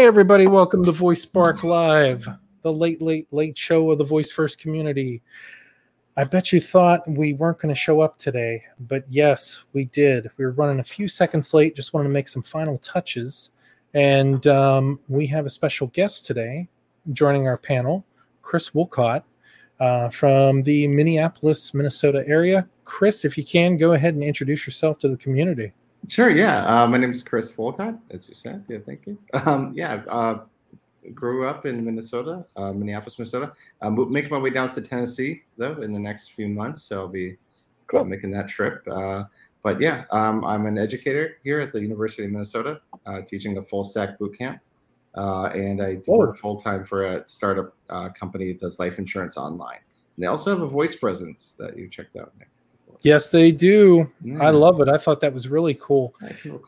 Hey, everybody, welcome to Voice Spark Live, the late, late, late show of the Voice First community. I bet you thought we weren't going to show up today, but yes, we did. We were running a few seconds late, just wanted to make some final touches. And um, we have a special guest today joining our panel, Chris Wolcott uh, from the Minneapolis, Minnesota area. Chris, if you can, go ahead and introduce yourself to the community. Sure. Yeah. Uh, my name is Chris Wolcott, as you said. Yeah. Thank you. Um, yeah. Uh, grew up in Minnesota, uh, Minneapolis, Minnesota. I'm making my way down to Tennessee though in the next few months, so I'll be cool. making that trip. Uh, but yeah, um, I'm an educator here at the University of Minnesota, uh, teaching a full stack boot camp, uh, and I do work full time for a startup uh, company that does life insurance online. And they also have a voice presence that you checked out, Nick. Yes, they do. Yeah. I love it. I thought that was really cool.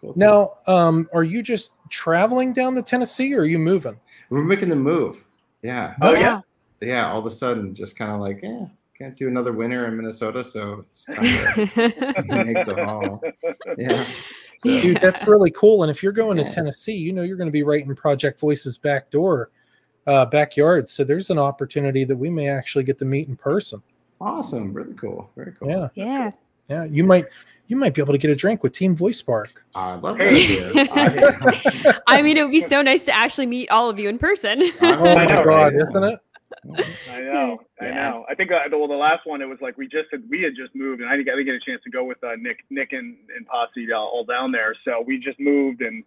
cool. Now, um, are you just traveling down to Tennessee, or are you moving? We're making the move. Yeah. Oh yeah. Yeah. All of a sudden, just kind of like, yeah, can't do another winter in Minnesota, so it's time to make the haul. Yeah. So. Dude, that's really cool. And if you're going yeah. to Tennessee, you know you're going to be right in Project Voice's back door, uh, backyard. So there's an opportunity that we may actually get to meet in person. Awesome. Really cool. Very cool. Yeah. Yeah. Yeah. You might you might be able to get a drink with Team Voice Spark. I love that. I mean, it would be so nice to actually meet all of you in person. oh my god, right? isn't it? I know, I know. I think uh, the, well, the last one it was like we just had, we had just moved, and I didn't, I didn't get a chance to go with uh, Nick, Nick and, and Posse all down there. So we just moved, and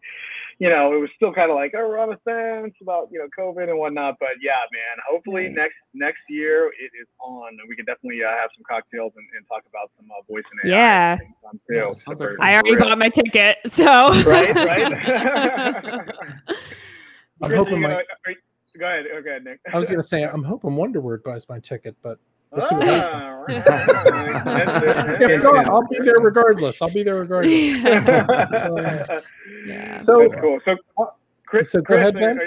you know, it was still kind of like, oh, we're on a fence about you know COVID and whatnot. But yeah, man, hopefully next next year it is on, and we can definitely uh, have some cocktails and, and, talk about some uh, voice and AI. Yeah, yeah like I already bought my ticket, so right, right. I'm hoping my. Go ahead. Go ahead, Nick. I was going to say, I'm hoping Wonderword buys my ticket, but we'll see what ah, happens. if not, I'll be there regardless. I'll be there regardless. yeah. So cool. So, uh, Chris, so go Chris, ahead, man.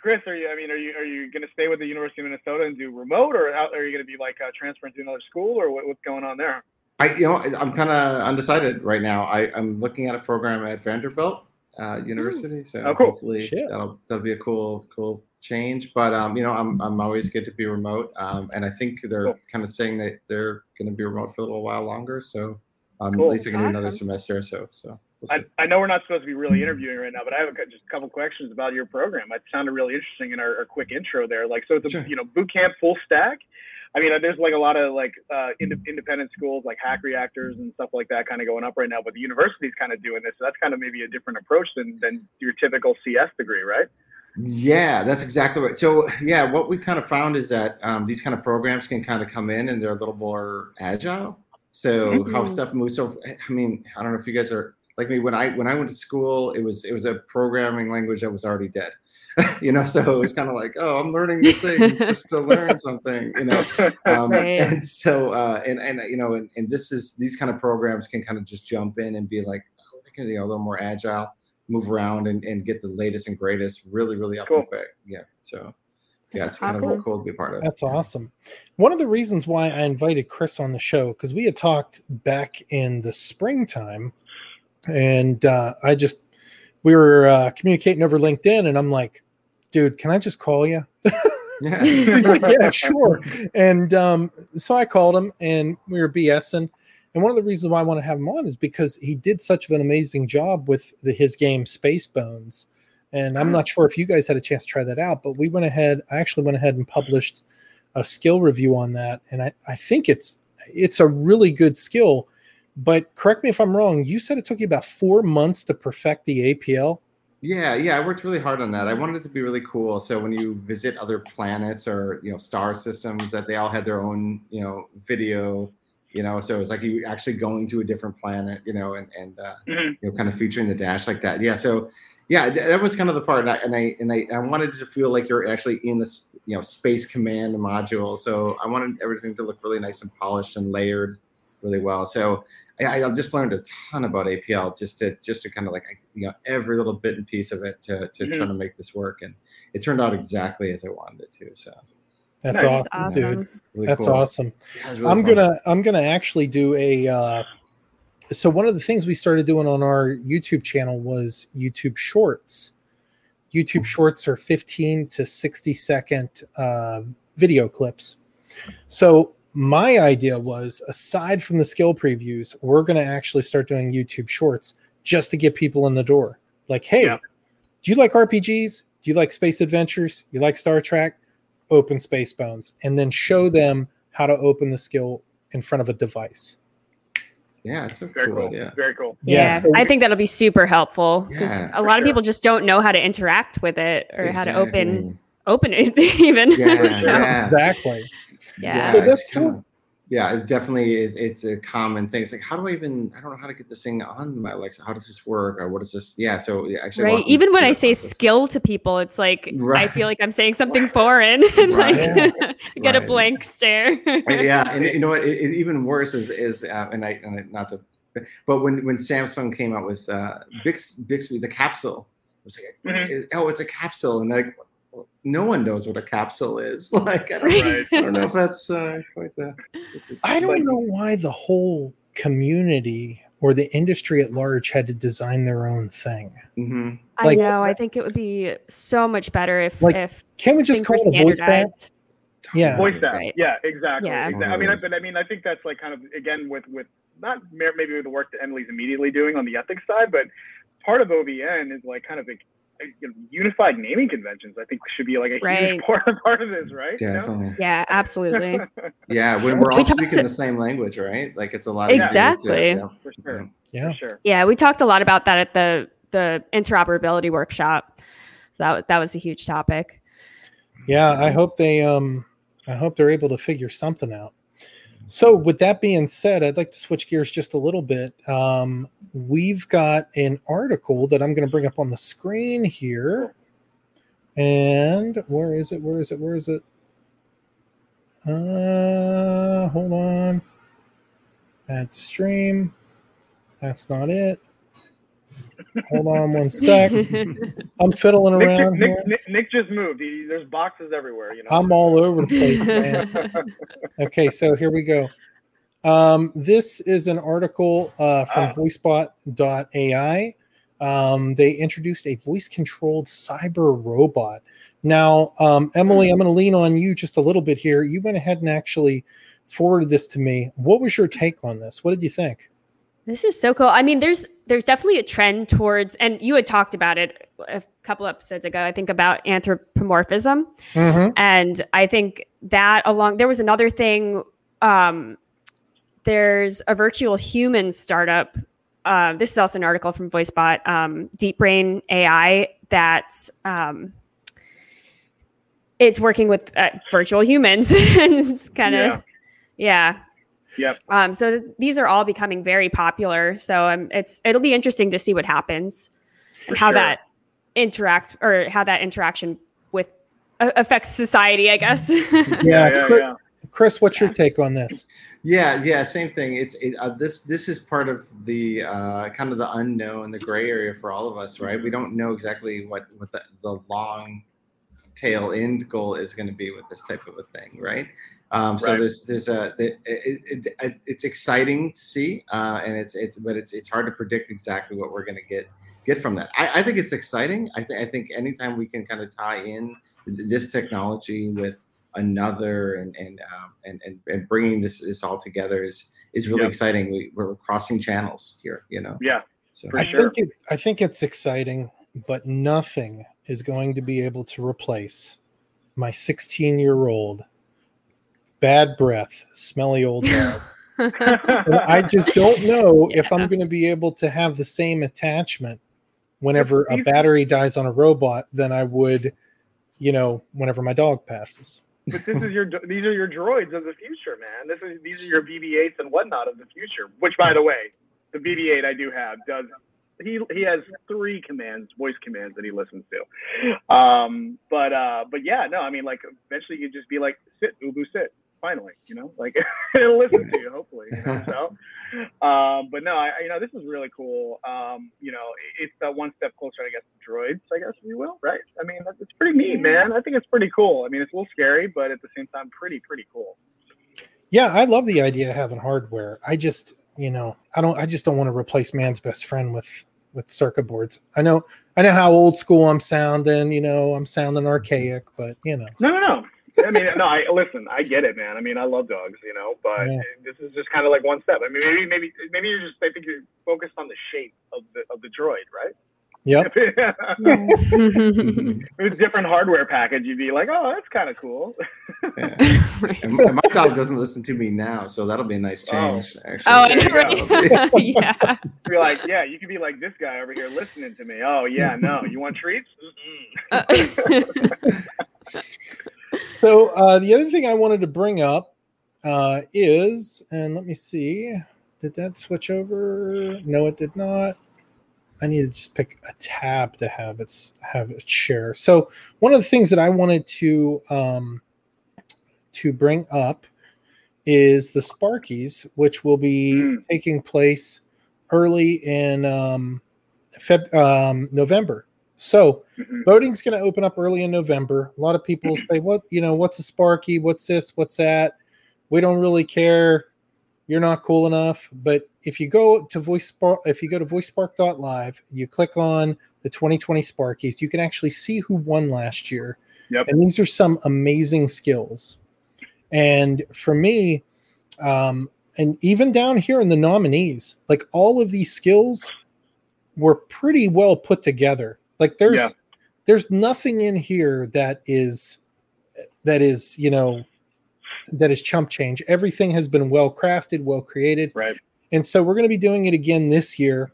Chris, are you? I mean, are you are you going to stay with the University of Minnesota and do remote, or are you going to be like uh, transferring to another school, or what, what's going on there? I, you know, I'm kind of undecided right now. I, I'm looking at a program at Vanderbilt uh, University, so oh, cool. hopefully Shit. that'll that'll be a cool cool change. But um, you know, I'm I'm always good to be remote, um, and I think they're cool. kind of saying that they're going to be remote for a little while longer. So um, cool. at least I can awesome. do another semester. or So so. We'll I, I know we're not supposed to be really interviewing right now, but I have a, just a couple questions about your program. It sounded really interesting in our, our quick intro there. Like, so it's a sure. you know boot camp full stack. I mean, there's like a lot of like uh, ind- independent schools like hack reactors and stuff like that kind of going up right now, but the university's kind of doing this. So that's kind of maybe a different approach than, than your typical CS degree, right? Yeah, that's exactly right. So, yeah, what we kind of found is that um, these kind of programs can kind of come in and they're a little more agile. So mm-hmm. how stuff moves. So, I mean, I don't know if you guys are like me. When I when I went to school, it was it was a programming language that was already dead. you know, so it was kind of like, oh, I'm learning this thing just to learn something, you know. Um, right. And so, uh, and and you know, and, and this is these kind of programs can kind of just jump in and be like, oh, they're you know, a little more agile move around and, and get the latest and greatest really, really up cool. and quick. Yeah. So yeah, That's it's kind of cool to be part of. That's awesome. One of the reasons why I invited Chris on the show, because we had talked back in the springtime, and uh, I just we were uh, communicating over LinkedIn, and I'm like, dude, can I just call you? Yeah. He's like, yeah, sure. And um, so I called him and we were BSing. And one of the reasons why I want to have him on is because he did such an amazing job with the, his game Space Bones. And I'm not sure if you guys had a chance to try that out, but we went ahead. I actually went ahead and published a skill review on that, and I, I think it's it's a really good skill. But correct me if I'm wrong. You said it took you about four months to perfect the APL. Yeah, yeah, I worked really hard on that. I wanted it to be really cool. So when you visit other planets or you know star systems, that they all had their own you know video you know so it's like you actually going to a different planet you know and and uh, mm-hmm. you know kind of featuring the dash like that yeah so yeah that was kind of the part and I, and I and I, I wanted to feel like you're actually in this you know space command module so i wanted everything to look really nice and polished and layered really well so I, I just learned a ton about apl just to just to kind of like you know every little bit and piece of it to to mm-hmm. try to make this work and it turned out exactly as i wanted it to so that's nice. awesome, awesome, dude. Really That's cool. awesome. Really I'm fun. gonna I'm gonna actually do a. Uh, so one of the things we started doing on our YouTube channel was YouTube Shorts, YouTube Shorts are 15 to 60 second uh, video clips. So my idea was, aside from the skill previews, we're going to actually start doing YouTube Shorts just to get people in the door. Like, hey, Yeah. do you like RPGs? Do you like space adventures? You like Star Trek? Open Space Bones, and then show mm-hmm. them how to open the skill in front of a device. Yeah, it's a Very cool cool. idea. Very cool. Yeah, so- I think that'll be super helpful because Yeah, a for lot of people just don't know how to interact with it or how to open Exactly. Open it even. Yeah, So, yeah. Exactly. yeah. So that's it's kinda- cool. Yeah, it definitely is. It's a common thing. It's like, how do I even? I don't know how to get this thing on my Alexa. How does this work? Or what is this? Yeah. So yeah, actually, Right. Even when I say process. skill to people, it's like I feel like I'm saying something foreign and Right. like get a blank stare. yeah, and you know what? It, it, even worse is is uh, and I and I, not to, but when when Samsung came out with uh, Bix, Bixby, the capsule, it was like, what's it- oh, it's a capsule, and like no one knows what a capsule is. Like I don't, Right. I don't know if that's uh, quite the. I don't Like- know why the whole community or the industry at large had to design their own thing. hmm I know. I think it would be so much better if Like, if Can't we just call were it a voice chat? Yeah. Voice that. Right. Yeah, exactly. Yeah. Exa- I mean, I, but I mean, I think that's like kind of again with with not maybe with the work that Emily's immediately doing on the ethics side, but part of OVN is like kind of like you know, unified naming conventions. I think should be like a Right. huge part, part of this, right? You know? Definitely. Yeah, absolutely. Yeah, when we're We all talked speaking to- the same language, right? Like it's a lot easier to- Exactly. yeah, For sure. Yeah. For sure. Yeah, we talked a lot about that at the the interoperability workshop. So that that was a huge topic. Yeah, I hope they um I hope they're able to figure something out. So with that being said, I'd like to switch gears just a little bit. Um, we've got an article that I'm going to bring up on the screen here. And where is it? Where is it? Where is it? Uh, hold on. Add stream. That's not it. Hold on one sec. I'm fiddling Nick, ju- around here. Nick, Nick, Nick just moved. He, there's boxes everywhere. You know. I'm all over the place, man. Okay, so here we go. Um, this is an article uh, from Ah. voicebot.ai. Um, they introduced a voice controlled cyber robot. Now, um, Emily, I'm going to lean on you just a little bit here. You went ahead and actually forwarded this to me. What was your take on this? What did you think? This is so cool. I mean, there's there's definitely a trend towards, and you had talked about it a couple episodes ago. I think about anthropomorphism, Mm-hmm. and I think that along there was another thing. Um, there's a virtual human startup. Uh, this is also an article from VoiceBot, um, Deep Brain AI, that's um, it's working with uh, virtual humans. and it's kind of Yeah. yeah. Yep. Um, so th- these are all becoming very popular. So um, it's it'll be interesting to see what happens, For how sure. that interacts or how that interaction with uh, affects society. I guess. Yeah, Yeah. Yeah. Chris, yeah. Chris, what's your take on this? Yeah, yeah, same thing. It's it, uh, this. This is part of the uh, kind of the unknown, the gray area for all of us, right? We don't know exactly what what the, the long tail end goal is going to be with this type of a thing, right? Um, so Right. there's there's a it, it, it, it's exciting to see, uh, and it's it's but it's it's hard to predict exactly what we're going to get get from that. I, I think it's exciting. I think I think anytime we can kind of tie in this technology with another and and um, and, and and bringing this this all together is is really Yep. exciting. We, we're crossing channels here, you know. Yeah. So For I sure. think it, I think it's exciting, but nothing is going to be able to replace my 16 year old bad breath, smelly old dog. I just don't know if I'm going to be able to have the same attachment whenever a battery dies on a robot than I would, you know, whenever my dog passes. But this is your these are your droids of the future, man. This is these are your BB-8s and whatnot of the future. Which, by the way, the BB-8 I do have does he he has three commands, voice commands that he listens to. Um, but uh, but yeah, no, I mean like eventually you just be like sit, Ubu, sit. Finally, you know, like it'll listen to you, hopefully. You know, so, um, but no, I, I- you know, this is really cool. Um, you know, it's that one step closer, I guess, to droids, I guess, if you will, right? I mean, that's, it's pretty neat, man. I think it's pretty cool. I mean, it's a little scary, but at the same time, pretty, pretty cool. Yeah, I love the idea of having hardware. I just, you know, I don't, I just don't want to replace man's best friend with with circuit boards. I know I know how old school I'm sounding. You know, I'm sounding archaic, but you know. No, no, no. I mean, no. I listen. I get it, man. I mean, I love dogs, you know, but Yeah. this is just kind of like one step. I mean, maybe, maybe, maybe you're just. I think you're focused on the shape of the of the droid, right? Yep. if it was a different hardware package, you'd be like, oh, that's kind of cool. Yeah. And my, my dog doesn't listen to me now, so that'll be a nice Oh. change. Actually. Oh, I know, you go. right? yeah. be like, yeah, you could be like this guy over here listening to me. Oh yeah, no, you want treats? Mm-mm. Uh, So uh, the other thing I wanted to bring up uh, is, and let me see, did that switch over? No, it did not. I need to just pick a tab to have its have it share. So one of the things that I wanted to um, to bring up is the Sparkies, which will be Mm. taking place early in um, Feb- um, November. So Mhm. voting's going to open up early in November. A lot of people say, "What you know? What's a Sparky? What's this? What's that?" We don't really care. You're not cool enough. But if you go to Voice Spark, if you go to VoiceSpark.live, you click on the 2020 Sparkies, you can actually see who won last year. Yep. And these are some amazing skills. And for me, um, and even down here in the nominees, like all of these skills were pretty well put together. Like there's Yeah. there's nothing in here that is that is, you know, that is chump change. Everything has been well crafted, well created. Right. And so we're going to be doing it again this year.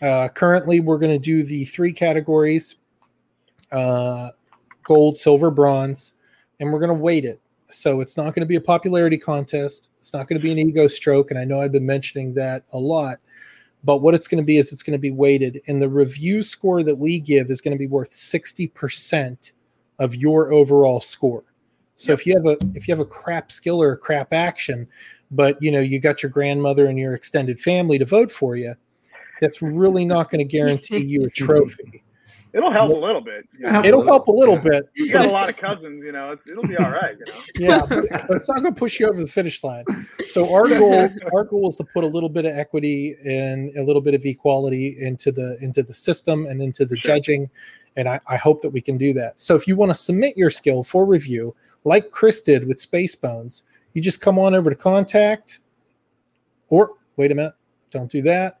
Uh, currently, we're going to do the three categories uh, gold, silver, bronze, and we're going to weight it. So it's not going to be a popularity contest. It's not going to be an ego stroke. And I know I've been mentioning that a lot. But what it's going to be is it's going to be weighted. And the review score that we give is going to be worth 60% of your overall score. So if you have a if you have a crap skill or a crap action, but you know you got your grandmother and your extended family to vote for you, that's really not going to guarantee you a trophy. It'll help a little bit. You, know? It'll help a little bit. You got a lot of cousins, you know. It's, it'll be all right. You know. yeah, but, but it's not going to push you over the finish line. So our goal, our goal is to put a little bit of equity and a little bit of equality into the into the system and into the Sure. judging, and I, I hope that we can do that. So if you want to submit your skill for review, like Chris did with Space Bones, you just come on over to contact, or wait a minute, don't do that.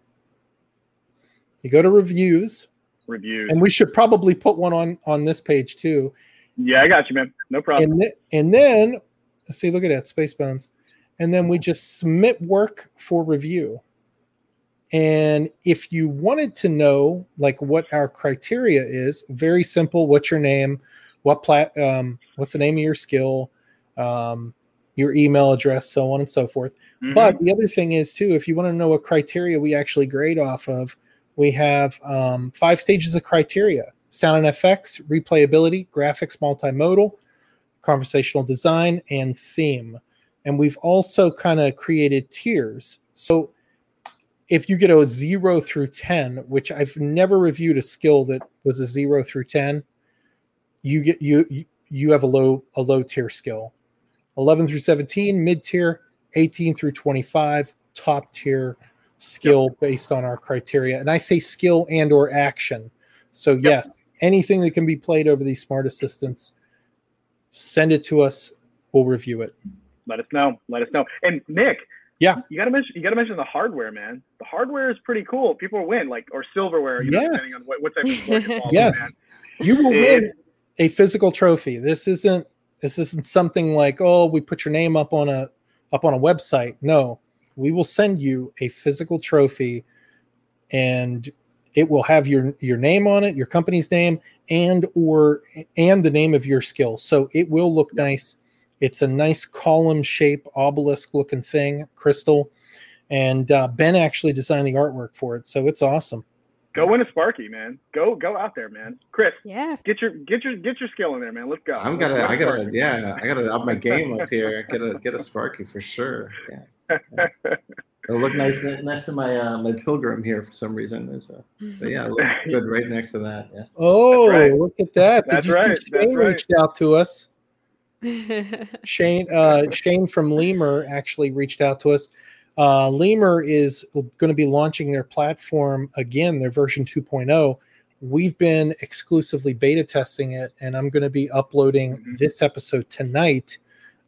You go to reviews, Reviews. and we should probably put one on on this page too. Yeah, I got you, man. No problem. and, th- and then see look at that space bones and then we just submit work for review and if you wanted to know like what our criteria is very simple what's your name what plat um, what's the name of your skill um, your email address so on and so forth Mhm. but the other thing is too, if you want to know what criteria we actually grade off of, we have um, five stages of criteria: sound and effects, replayability, graphics, multimodal, conversational design, and theme. And we've also kind of created tiers. So if you get a zero through ten, which I've never reviewed a skill that was a zero through ten, you get you- you have a low a low tier skill. 11 through 17 mid tier 18 through 25 top tier skill based on our criteria and i say skill and or action so yes anything that can be played over these smart assistants send it to us we'll review it Let us know. Let us know. And Nick, Yeah. you gotta mention you gotta mention the hardware, man. The hardware is pretty cool. People win, like or silverware, you know, Yes. depending on what, what type of Yes. man. you will It- win a physical trophy this isn't this isn't something like oh we put your name up on a up on a website no we will send you a physical trophy and it will have your your name on it your company's name and or and the name of your skill so it will look nice it's a nice column shape obelisk looking thing crystal and uh, ben actually designed the artwork for it so it's awesome Go win a Sparky, man. Go go out there, man. Chris, yeah. get your get your get your skill in there, man. Let's go. I'm gonna, I gotta, yeah, I gotta up my game up here. Get a, get a Sparky for sure. Yeah, it'll look nice next to my, uh, my Pilgrim here for some reason. There's a, but yeah, look good right next to that. Yeah. oh right. look at that That's did you right. see That's shane right. reached out to us Shane uh, Shane from Lemur actually reached out to us. Uh, Lemur is going to be launching their platform again, their version 2.0. We've been exclusively beta testing it, and I'm going to be uploading Mhm. this episode tonight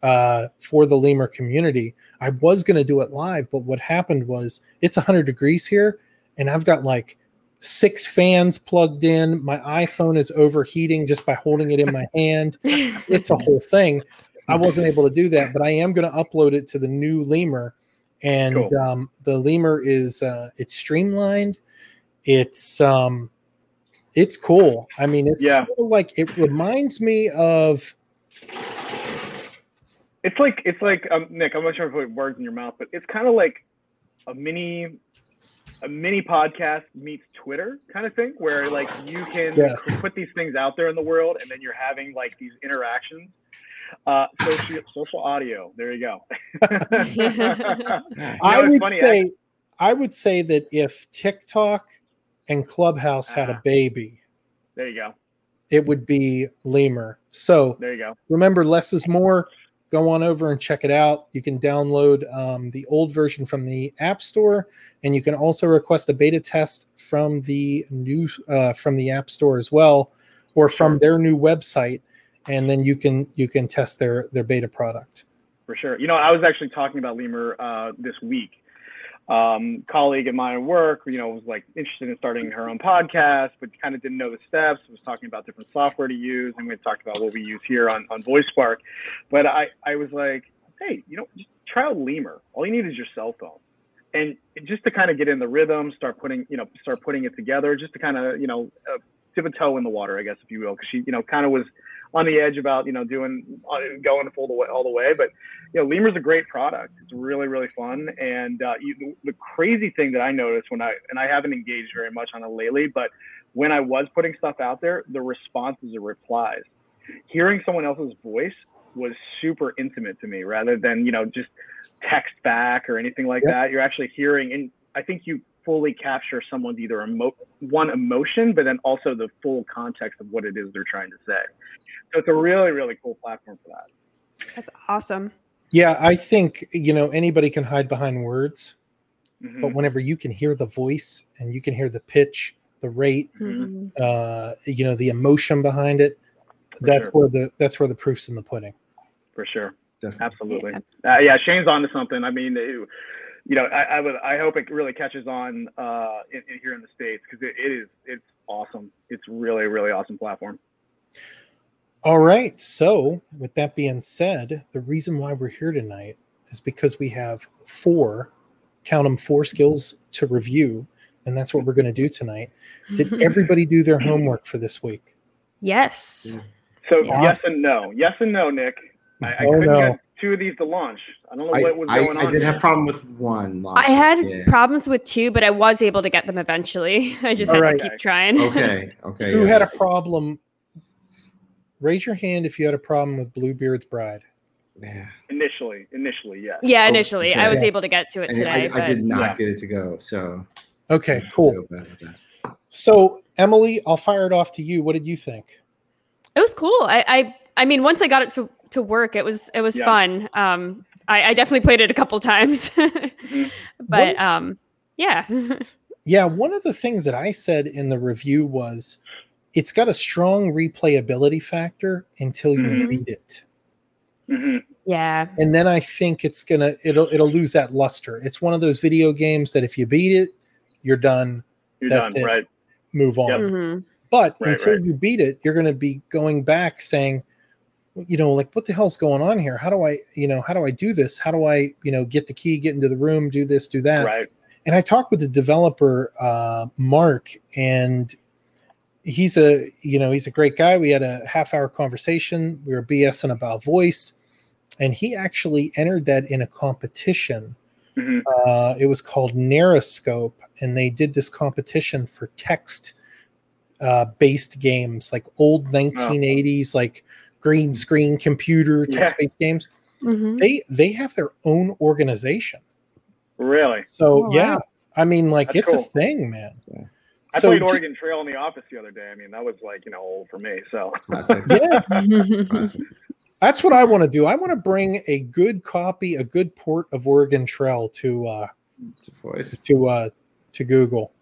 uh, for the Lemur community. I was going to do it live, but what happened was it's 100 degrees here, and I've got like six fans plugged in. My iPhone is overheating just by holding it in my hand. It's a whole thing. I wasn't able to do that, but I am going to upload it to the new Lemur. And Cool. um, the Lemur is uh, it's streamlined. It's um, it's cool. I mean, it's Yeah. sort of like it reminds me of It's like it's like um, Nick. I'm not sure if I put words in your mouth, but it's kind of like a mini a mini podcast meets Twitter kind of thing, where like you can Yes. put these things out there in the world, and then you're having like these interactions. Uh, social social audio. There you go. Yeah. I would funny, say I would say that if TikTok and Clubhouse had a Ah. baby, there you go. it would be Lemur. So There you go. remember, less is more. Go on over and check it out. You can download um, the old version from the App Store, and you can also request a beta test from the new uh, from the App Store as well, or from their new website, and then you can you can test their their beta product. For sure. You know, I was actually talking about Lemur uh, this week. Um, colleague at work, you know, was like interested in starting her own podcast, but kind of didn't know the steps. Was talking about different software to use, and we talked about what we use here on on VoiceSpark. But I I was like, hey, you know, just try out Lemur. All you need is your cell phone, and just to kind of get in the rhythm, start putting you know start putting it together, just to kind of you know uh, dip a toe in the water, I guess, if you will, because she you know kind of was on the edge about you know doing uh, going full the way all the way, but you know, Lemur's a great product. It's really, really fun. And uh, you, the, the crazy thing that I noticed when I, and I haven't engaged very much on it lately, but when I was putting stuff out there, the responses or replies, hearing someone else's voice was super intimate to me rather than, you know, just text back or anything like Yep. that. You're actually hearing, and I think you fully capture someone's either emo- one emotion, but then also the full context of what it is they're trying to say. So it's a really, really cool platform for that. That's awesome. Yeah, I think you know anybody can hide behind words, Mhm. but whenever you can hear the voice and you can hear the pitch, the rate, Mm-hmm. Mhm. uh, you know, the emotion behind it, For that's sure. where the that's where the proof's in the pudding. for sure. Definitely. Absolutely. Uh, yeah, Shane's on to something. I mean, it- you know, I, I would, I hope it really catches on uh, in, in here in the states because it, it is, it's awesome. It's really, really awesome platform. All right. So, with that being said, the reason why we're here tonight is because we have four, count them, four skills to review, and that's what we're going to do tonight. Did everybody do their homework for this week? yes. So Yeah. yes and no, yes and no, Nick. I, I Oh, no. get two of these to launch. I don't know I, what was I, going I on. did here. have problem with one. last I had yeah. problems with two, but I was able to get them eventually. I just All had right. to keep trying. Okay. Okay. Who yeah. had a problem? Raise your hand if you had a problem with Bluebeard's Bride. Yeah. initially, initially, yes. yeah, Oh, initially. I was okay. able to get to it And today. I, I did not Yeah. get it to go. So Okay, cool. feel bad about that. So, Emily, I'll fire it off to you. What did you think? it was cool. I, I I mean, once I got it to, to work, it was it was Yeah. fun. Um, I, I definitely played it a couple times, Mhm. but um, yeah, Yeah, one of the things that I said in the review was it's got a strong replayability factor until you Mhm. beat it. hmm yeah, And then I think it's gonna it'll it'll lose that luster. It's one of those video games that if you beat it, you're done, You're That's done, it. right? move on. Yep. hmm But Right, until right. you beat it, you're gonna be going back saying, you know, like what the hell's going on here? How do I, you know, how do I do this? How do I, you know, get the key, get into the room, do this, do that? Right. and I talked with the developer uh, Mark, and he's a you know he's a great guy. We had a half hour conversation. We were BSing about voice, and he actually entered that in a competition. hmm Uh, it was called NarraScope, and they did this competition for text uh, based games, like old 1980s, like green screen computer Yeah. text based games. hmm They they have their own organization. Really? So Oh, yeah, wow. I mean, like That's it's cool. a thing, man. Yeah. I So played just- Oregon Trail in the office the other day. I mean, that was like, you know, old for me. So yeah, That's what I want to do. I want to bring a good copy, a good port of Oregon Trail to uh It's a voice. to uh to Google.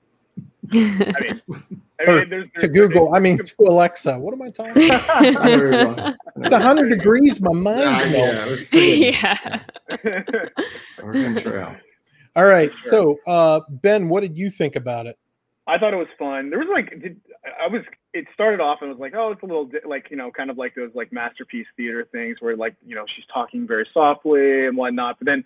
I mean, I mean there's, To Google, I mean to Alexa. What am I talking about? I know where you're going. It's hundred degrees. My mind's Ah, melting. yeah, it yeah. All right. Sure. So uh Ben, what did you think about it? I thought it was fun. There was like, did, I was. It started off and was like, oh, it's a little di- like you know, kind of like those like masterpiece theater things where like you know she's talking very softly and whatnot. But then,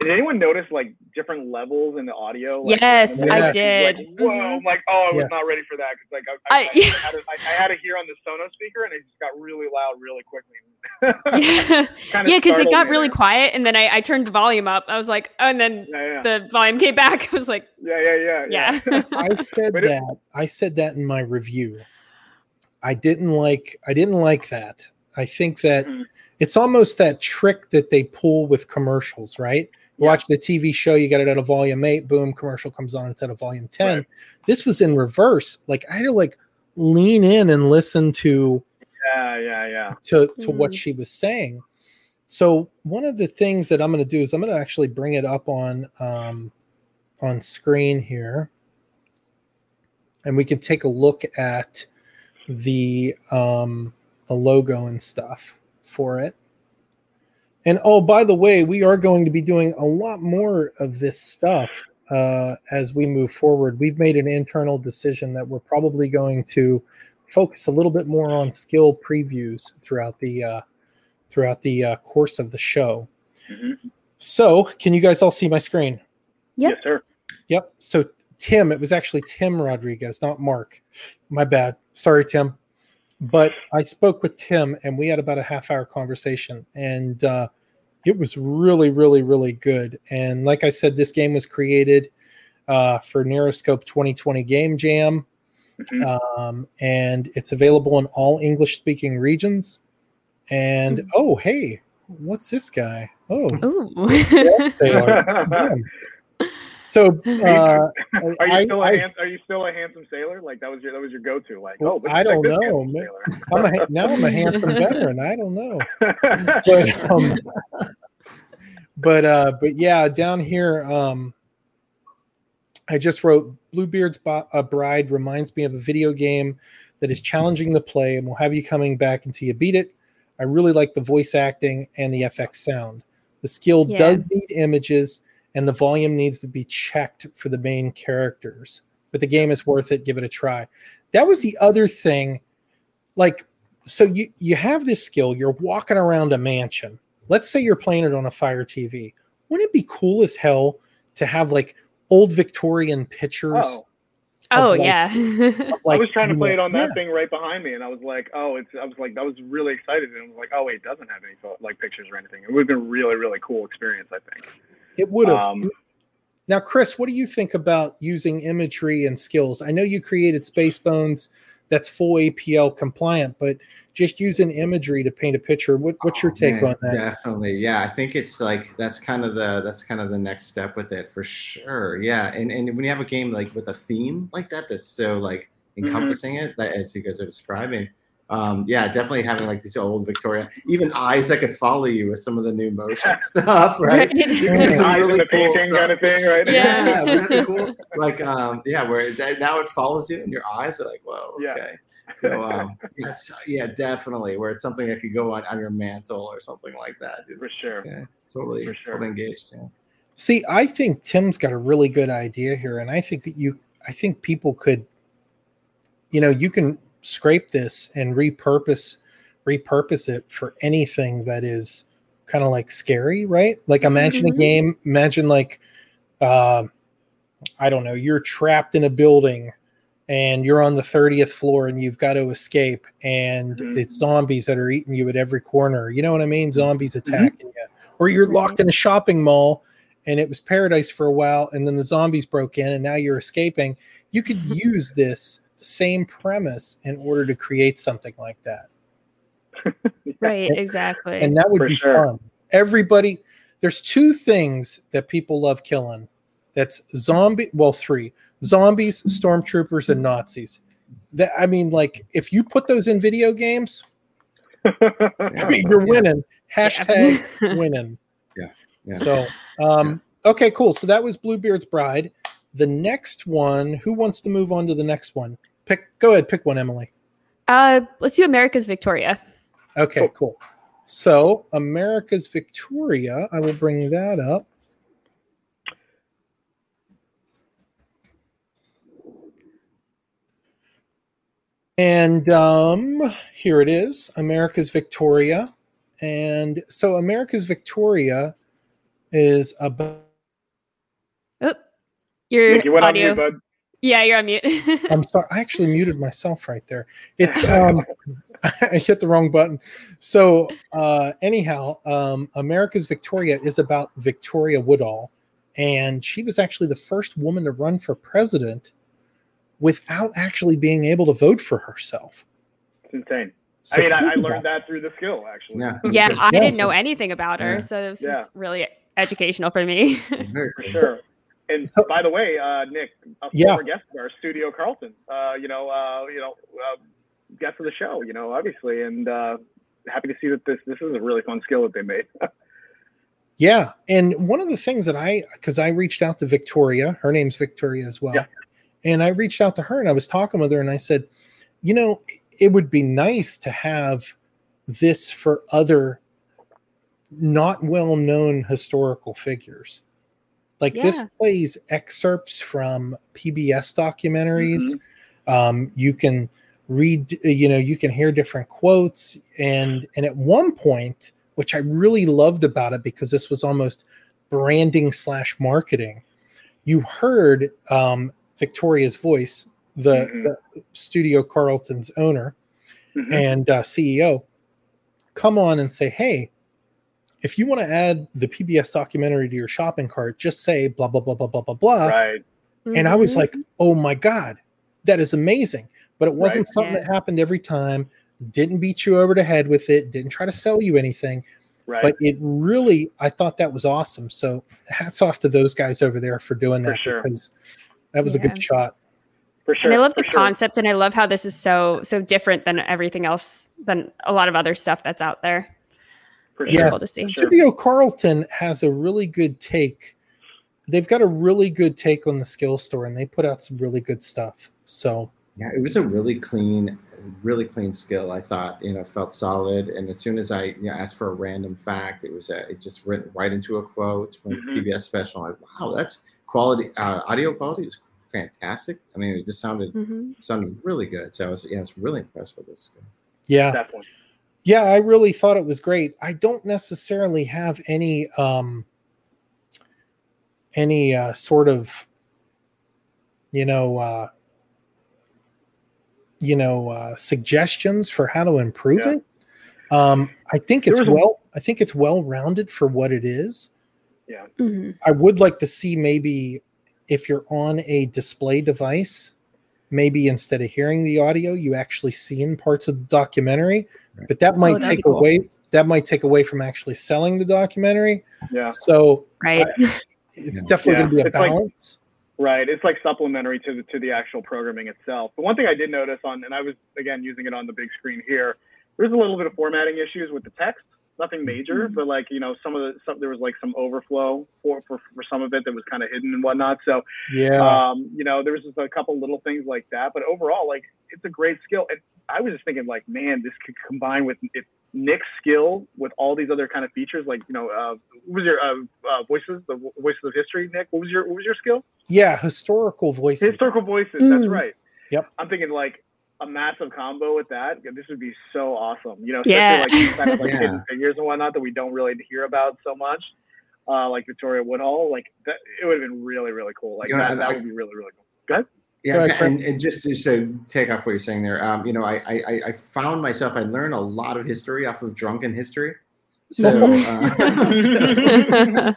did anyone notice like different levels in the audio? Like, Yes, I like, did. Like, Whoa! Mhm. I'm like, oh, I was Yes. not ready for that because like I, I, I- I, had to, I, I had to hear on the Sonos speaker and it just got really loud really quickly. yeah, Kinda yeah, because it got really there. quiet, and then I, I turned the volume up. I was like, oh, and then Yeah, yeah, the volume came back. I was like, yeah, yeah, yeah, yeah, I said But it- that. I said that in my review. I didn't like I didn't like that. I think that Mhm. it's almost that trick that they pull with commercials, right? You Yeah. Watch the TV show, you got it at a volume eight, boom, commercial comes on, it's at a volume 10. Right. This was in reverse. Like I had to like lean in and listen to yeah, yeah, yeah. to to what Mhm. she was saying. So one of the things that I'm going to do is I'm going to actually bring it up on um, on screen here, and we can take a look at the um, the logo and stuff for it. And oh, by the way, we are going to be doing a lot more of this stuff uh, as we move forward. We've made an internal decision that we're probably going to focus a little bit more on skill previews throughout the uh, throughout the uh, course of the show. So, can you guys all see my screen? Yep. Yes, sir. Yep. So Tim, it was actually Tim Rodriguez, not Mark. My bad. Sorry, Tim. But I spoke with Tim, and we had about a half hour conversation, and uh, it was really, really, really good. And like I said, this game was created uh, for NarraScope 2020 Game Jam Mhm. um, and it's available in all English speaking regions. And Hmm. oh, hey, what's this guy? Oh, ooh. sailor. Damn. So uh, Are you I, still a I, hand, Are you still a handsome sailor? Like that was your that was your go to. Like Well, oh, I don't this know, handsome man. sailor. I'm a, ha- now I'm a handsome veteran. I don't know, but um, but uh, but yeah, down here, um, I just wrote Bluebeard's Bo- uh, Bride reminds me of a video game that is challenging the play and we'll have you coming back until you beat it. I really like the voice acting and the FX sound. The skill Yeah. does need images, and the volume needs to be checked for the main characters. But the game is worth it. Give it a try. That was the other thing. Like, so you you have this skill. You're walking around a mansion. Let's say you're playing it on a Fire TV. Wouldn't it be cool as hell to have like old Victorian pictures? Oh, oh like- yeah. of, I was trying to play it on that yeah. thing right behind me, and I was like, oh, it's. I was like, I was really excited, and I was like, oh, wait, it doesn't have any like pictures or anything. It would have been a really, really cool experience, I think. It would have. Um, now, Chris, what do you think about using imagery and skills? I know you created Spacebones that's full APL compliant, but just using imagery to paint a picture. What, what's your Oh, take man, on that? Definitely, yeah. I think it's like that's kind of the that's kind of the next step with it for sure. Yeah, and and when you have a game like with a theme like that, that's so like Mm-hmm. encompassing it, that, as you guys are describing. Um, yeah, definitely having like these old Victoria, even eyes that could follow you with some of the new motion stuff, right? You can some eyes in really the cool painting stuff. kind of thing, right? Yeah. Yeah, wouldn't it be cool? Like, um, yeah, where that, now it follows you, and your eyes are like, whoa, Yeah. okay. So, um, yes, yeah, definitely. Where it's something that could go on on your mantle or something like that. dude. for sure. Okay, it's totally, For sure. totally engaged. Yeah. See, I think Tim's got a really good idea here, and I think you, I think people could, you know, you can scrape this and repurpose, repurpose it for anything that is kind of like scary, right? Like imagine Mhm. a game, imagine like, uh, I don't know, you're trapped in a building and you're on the 30th floor and you've got to escape and Mhm. it's zombies that are eating you at every corner. You know what I mean? Zombies attacking you. Or you're locked in a shopping mall and it was paradise for a while and then the zombies broke in and now you're escaping. You could use this same premise in order to create something like that. right, exactly. And that would For be sure. fun. Everybody, there's two things that people love killing. That's zombie, well, three zombies, stormtroopers, and Nazis. That I mean, like, if you put those in video games, I mean, you're winning. Hashtag winning. Yeah. So, um, okay, cool. So that was Bluebeard's Bride. The next one, who wants to move on to the next one? Pick. Go ahead. Pick one, Emily. uh, let's do America's Victoria. Okay, cool. So America's Victoria. I will bring that up. And um, here it is, America's Victoria. And so America's Victoria is about your Nick, you went on audio. mute, bud. yeah, you're on mute. I'm sorry, I actually muted myself right there. It's um I hit the wrong button. So uh anyhow, um America's Victoria is about Victoria Woodhull, and she was actually the first woman to run for president without actually being able to vote for herself. It's insane. So I mean, I, I learned about that through the skill, actually. Yeah. yeah, I Yeah, didn't so- know anything about her, Yeah. so this Yeah. is really educational for me. Very For sure. And So- by the way, uh, Nick, a Yeah. former guest of our studio, Carlton. Uh, you know, uh, you know, uh, guest of the show. You know, obviously, and uh, happy to see that this this is a really fun skill that they made. Yeah, and one of the things that I because I reached out to Victoria, her name's Victoria as well, Yeah. and I reached out to her and I was talking with her and I said, you know, it would be nice to have this for other not well known historical figures. Like this plays excerpts from PBS documentaries. Mm-hmm. Um, you can read, you know, you can hear different quotes, and and at one point, which I really loved about it because this was almost branding slash marketing. You heard um, Victoria's voice, the, Mhm. the studio Carlton's owner Mhm. and uh, CEO, come on and say, "Hey, if you want to add the PBS documentary to your shopping cart, just say blah blah blah blah blah blah blah." right. And I was Mhm. like, "Oh my god, that is amazing!" But it wasn't Right. something Yeah. that happened every time. Didn't beat you over the head with it. Didn't try to sell you anything. Right. But it really, I thought that was awesome. So hats off to those guys over there for doing For that sure. because that was a good shot. for sure. and I love the sure. concept, and I love how this is so so different than everything else than a lot of other stuff that's out there. For It's Yes. cool to see. Studio Carlton has a really good take. They've got a really good take on the skill store, and they put out some really good stuff. So Yeah, it was a really clean, really clean skill. I thought, you know, felt solid. And as soon as I, you know, asked for a random fact, it was a, it just went right into a quote from Mhm. PBS special. I'm like, wow, that's quality. Uh, audio quality is fantastic. I mean, it just sounded Mhm. sounded really good. So I was, yeah, I was really impressed with this. Skill. Yeah, Definitely. Yeah, I really thought it was great. I don't necessarily have any um any uh, sort of you know uh you know uh suggestions for how to improve Yeah. it. Um I think it's well I think it's well rounded for what it is. Yeah. Mhm. I would like to see maybe if you're on a display device, maybe instead of hearing the audio, you actually seeing parts of the documentary. But that oh, might Oh, take cool. away that might take away from actually selling the documentary. Yeah. So Right. it's definitely Yeah, going to be a it's like- balance. Right. It's like supplementary to the to the actual programming itself. But one thing I did notice on, and I was again using it on the big screen here, there's a little bit of formatting issues with the text. Nothing major, Mhm. but like you know, some of the some, there was like some overflow for, for for some of it that was kind of hidden and whatnot. So yeah. um, you know, there was just a couple little things like that. But overall, like it's a great skill. And I was just thinking, like, man, this could combine with it, Nick's skill with all these other kind of features. Like, you know, uh, what was your uh, uh, voices, the voices of history, Nick? What was your what was your skill? yeah, historical voices. Historical voices. That's Mm. right. Yep. I'm thinking like a massive combo with that. This would be so awesome. You know, especially Yeah. like these kind of like Yeah. hidden figures and whatnot that we don't really hear about so much. Uh, like Victoria Woodhull, like that, it would have been really, really cool. Like You know, that, and that I- would be really, really cool. Go. Yeah, Go ahead, and, and just just to take off what you're saying there, um, you know, I, I I- I found myself I learned a lot of history off of drunken history. So, uh, so-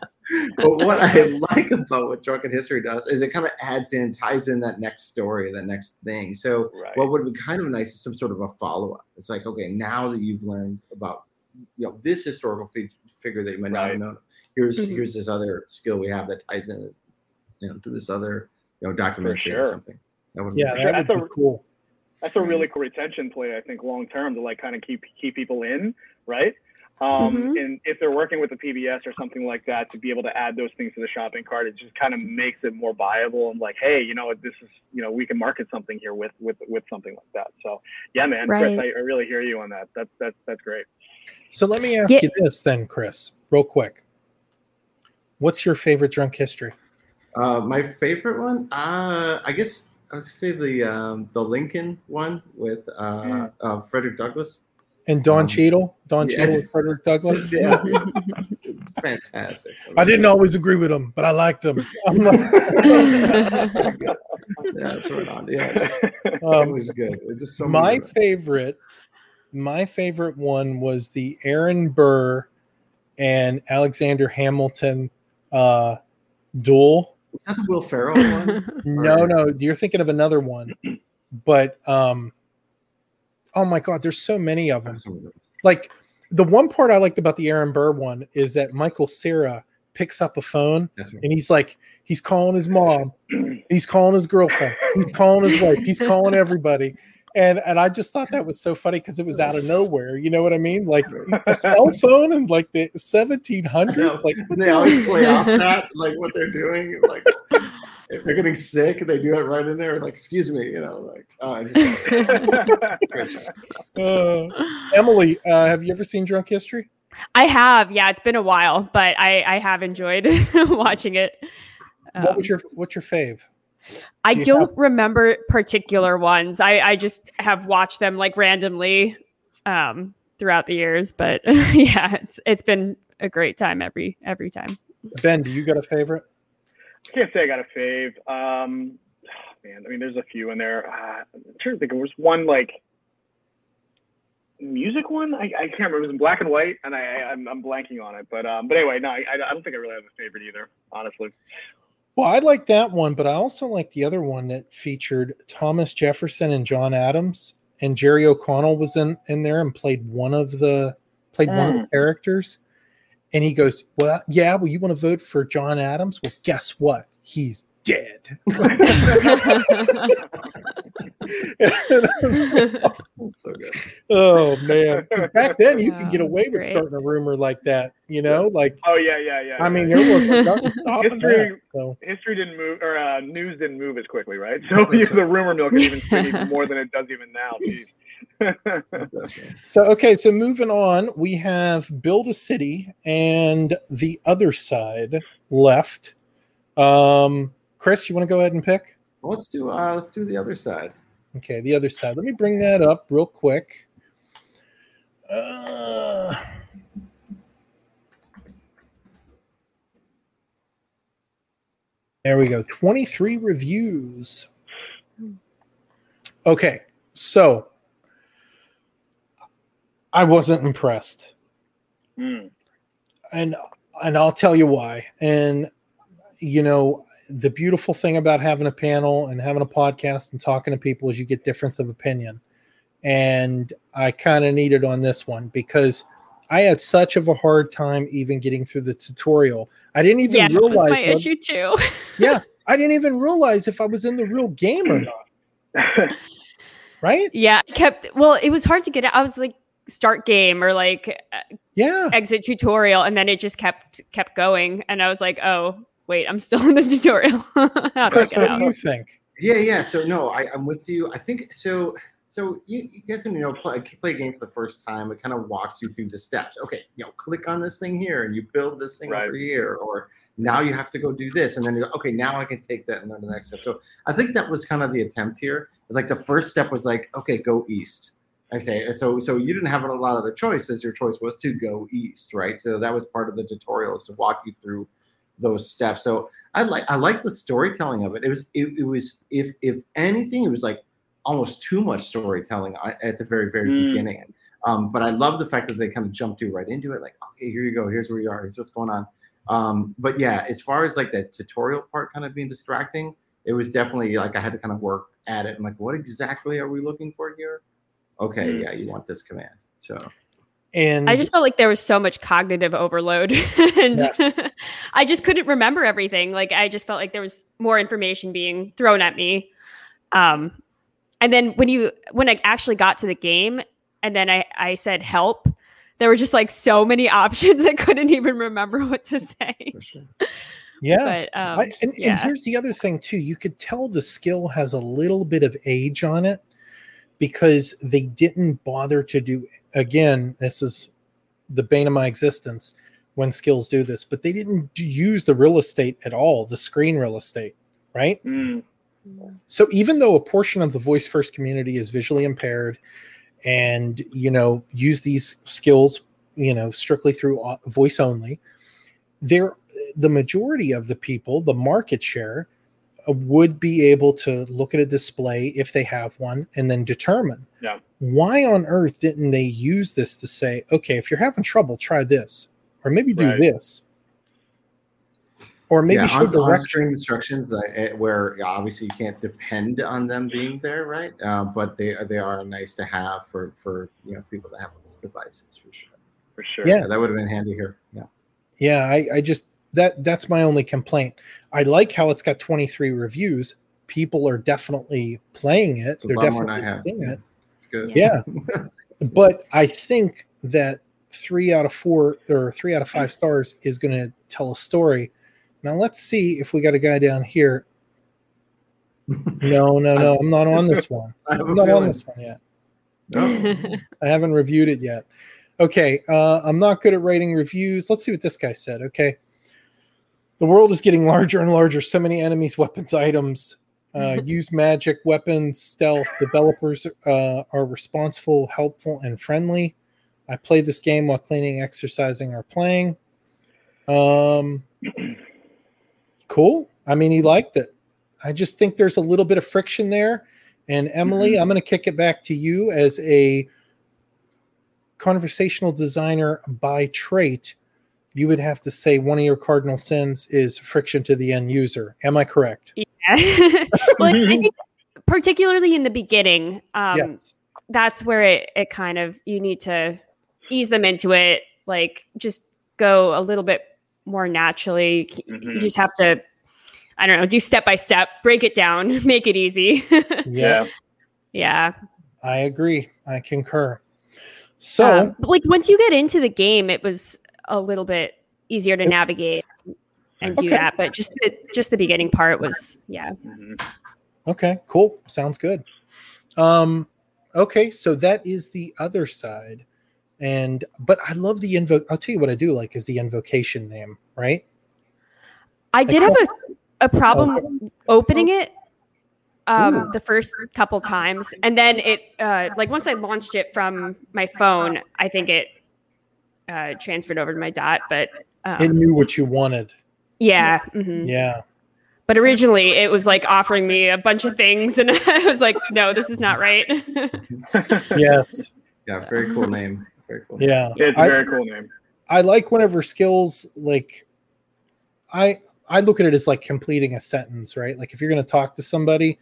but what I like about what drunken history does is it kind of adds in, ties in that next story, that next thing. So Right. what would be kind of nice is some sort of a follow up. It's like, okay, now that you've learned about you know this historical fig- figure that you might not have known, here's Mhm. here's this other skill we have that ties in, you know, to this other you know documentary or something. That would yeah, be that That's would a- be cool. that's a really cool retention play. I think long term to like kind of keep keep people in, right? Um, Mhm. And if they're working with a PBS or something like that, to be able to add those things to the shopping cart, it just kind of makes it more viable and like, hey, you know, what, this is, you know, we can market something here with with with something like that. So, yeah, man, Chris, I, I really hear you on that. That's that's that's great. So let me ask Yeah. you this then, Chris, real quick. What's your favorite drunk history? Uh, my favorite one, uh, I guess I was gonna say the um, the Lincoln one with uh, Mm. uh, Frederick Douglass. And Don Um, Cheadle? Don yeah. Cheadle with Frederick Douglass? Yeah, fantastic. I didn't always agree with him, but I liked him. Like- yeah, that's right on. Yeah, just, it um, was good. It just so my many- favorite, my favorite one was the Aaron Burr and Alexander Hamilton uh, duel. Was that the Will Ferrell one? No, no, you're thinking of another one. But um, oh my god, there's so many of them. Those. Like the one part I liked about the Aaron Burr one is that Michael Cera picks up a phone right. and he's like, he's calling his mom, he's calling his girlfriend, he's calling his wife, he's calling everybody. And and I just thought that was so funny because it was out of nowhere. You know what I mean? Like a cell phone in like the 1700s. Like they always play off that, like what they're doing. Like if they're getting sick, they do it right in there. Like, excuse me, you know, like oh, I just, uh, Emily, uh, have you ever seen Drunk History? I have, yeah, it's been a while, but I I have enjoyed watching it. what Um, was your what's your fave? I do you don't remember particular ones. I I just have watched them like randomly um throughout the years, but yeah, it's it's been a great time every every time. Ben, do you got a favorite? I can't say I got a fave. Um, man, I mean, there's a few in there. Uh, I'm trying to think. There was one like music one. I, I can't remember. It was in black and white, and I, I I'm, I'm blanking on it. But um, but anyway, no, I, I don't think I really have a favorite either. Honestly. Well, I like that one, but I also like the other one that featured Thomas Jefferson and John Adams, and Jerry O'Connell was in in there and played one of the played one of the characters. And he goes, "Well, yeah, well, you want to vote for John Adams? Well, guess what? He's dead." So good. oh man. back then, you could get away with great. starting a rumor like that. You know, like Oh yeah, yeah, yeah. I mean, yeah. there was nothing stopping that. History- So history didn't move or uh, news didn't move as quickly, right? So the rumor mill can even spin more than it does even now. Jeez. So okay, so moving on, we have build a city and the other side left. Um, Chris, you want to go ahead and pick? Well, let's do uh, let's do the other side. Okay, the other side. Let me bring that up real quick. Uh, there we go. 23 reviews. Okay, so I wasn't impressed. Mm. and and I'll tell you why. And you know, the beautiful thing about having a panel and having a podcast and talking to people is you get difference of opinion. And I kind of needed on this one because I had such of a hard time even getting through the tutorial. I didn't even yeah, that was realize my what- issue too. yeah, I didn't even realize if I was in the real game or not, right? yeah, I kept well, it was hard to get out. I was like start game or like uh, Yeah. exit tutorial and then it just kept kept going and I was like, "Oh, wait, I'm still in the tutorial." How do Chris, get what out? do you think? Yeah, yeah. So no, I, I'm with you. I think so. So you, you guys, when you know, play, play a game for the first time, it kind of walks you through the steps. Okay, you know, click on this thing here, and you build this thing Right. over here, or now you have to go do this, and then you go, okay, now I can take that and learn the next step. So I think that was kind of the attempt here. It's like the first step was like, okay, go east. I say, and so so you didn't have a lot of other choices. Your choice was to go east, right? So that was part of the tutorial is to walk you through those steps. So I like I like the storytelling of it. It was it, it was if if anything, it was like almost too much storytelling at the very very Mm. beginning. Um, but I love the fact that they kind of jumped you right into it. Like, okay, here you go. Here's where you are. Here's what's going on. Um, but yeah, as far as like that tutorial part kind of being distracting, it was definitely like I had to kind of work at it. I'm like, what exactly are we looking for here? Okay, Mm. yeah, you want this command. So And I just felt like there was so much cognitive overload and Yes. I just couldn't remember everything. Like I just felt like there was more information being thrown at me. Um and then when you when I actually got to the game, and then I I said help, there were just like so many options I couldn't even remember what to say. For sure. Yeah. But um, I, and, and here's the other thing too. You could tell the skill has a little bit of age on it because they didn't bother to do again, this is the bane of my existence when skills do this, but they didn't use the real estate at all, the screen real estate, right? Mm, So even though a portion of the voice first community is visually impaired and you know use these skills, you know, strictly through voice only, there the majority of the people, the market share uh, would be able to look at a display if they have one and then determine Yeah. why on earth didn't they use this to say, okay, if you're having trouble, try this, or maybe do Right. this, or maybe yeah, show on, on-screen instructions uh, eh, where obviously you can't depend on them being there, right? Uh, but they are they are nice to have for for you know people that have those devices for sure. for sure. Yeah. Yeah, that would have been handy here. Yeah. Yeah, I, I just that that's my only complaint. I like how it's got 23 reviews. People are definitely playing it. It's They're lot more definitely have. seeing it. It's good. Yeah. But I think that three out of four or three out of five stars is going to tell a story. Now let's see if we got a guy down here. No, no, no. I'm not on this one. I have I'm a not on this one yet. No. I haven't reviewed it yet. Okay, uh, I'm not good at writing reviews. Let's see what this guy said. Okay, the world is getting larger and larger. So many enemies, weapons, items. Uh, use magic, weapons, stealth. Developers uh, are responsible, helpful, and friendly. I play this game while cleaning, exercising, or playing. Um, cool. I mean, he liked it. I just think there's a little bit of friction there. And Emily, I'm going to kick it back to you as a conversational designer by trait. You would have to say one of your cardinal sins is friction to the end user. Am I correct? Yeah. well, I think particularly in the beginning, um, yes. that's where it, it kind of you need to ease them into it, like just go a little bit more naturally. You Mhm. just have to, I don't know, do step by step, break it down, make it easy. Yeah, Yeah. yeah. I agree. I concur. So, Um, like once you get into the game, it was a little bit easier to navigate and do Okay. that. But just the just the beginning part was yeah. Mhm. okay, cool. Sounds good. Um, okay, so that is the other side. And but I love the invoke. I'll tell you what I do like is the invocation name, right? I did have a, a Oh. problem opening it um, Ooh. the first couple times, and then it uh, like once I launched it from my phone, I think it uh, transferred over to my dot. But um, It knew what you wanted. yeah, mhm. Yeah. but originally it was like offering me a bunch of things, and I was like, no, this is not right. Yes. Yeah, very cool name. Very cool. Yeah. It's a I- very cool name. I like whenever skills like I I look at it as like completing a sentence, right? Like if you're going to talk to somebody,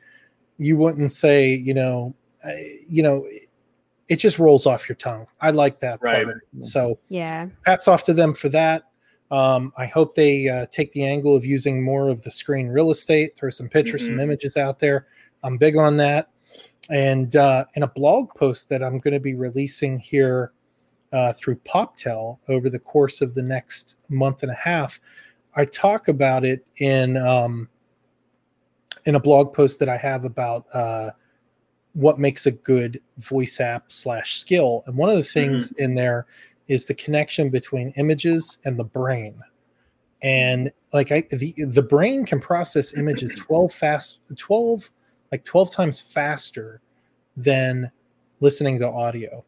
you wouldn't say, you know, uh, you know, it just rolls off your tongue. I like that. Right. part. So yeah, hats off to them for that. Um, I hope they uh, take the angle of using more of the screen real estate, throw some pictures, some Mhm. images out there. I'm big on that. And uh, in a blog post that I'm going to be releasing here uh, through PopTel over the course of the next month and a half, I talk about it in um, in a blog post that I have about uh, what makes a good voice app slash skill. And one of the things in there is the connection between images and the brain. And like I the the brain can process images 12 fast 12 like 12 times faster than listening to audio.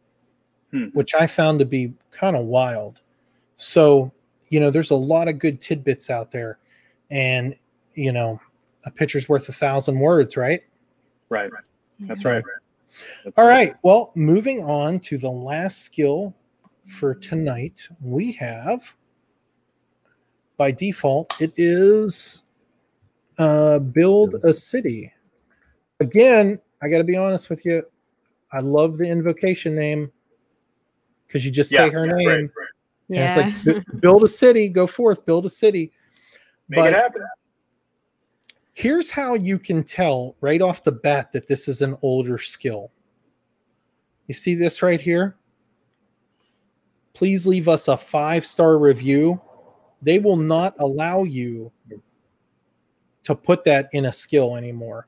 Hmm. Which I found to be kind of wild. So, you know, there's a lot of good tidbits out there and you know, a picture's worth a thousand words, right? Right. That's right. That's All right. Well, moving on to the last skill for tonight, we have by default it is uh, build a city. Again, I got to be honest with you. I love the invocation name because you just say her yeah, name, right, right. and yeah. it's like build a city, go forth, build a city. Make But it happen. Here's how you can tell right off the bat that this is an older skill. You see this right here? Please leave us a five star review. They will not allow you to put that in a skill anymore.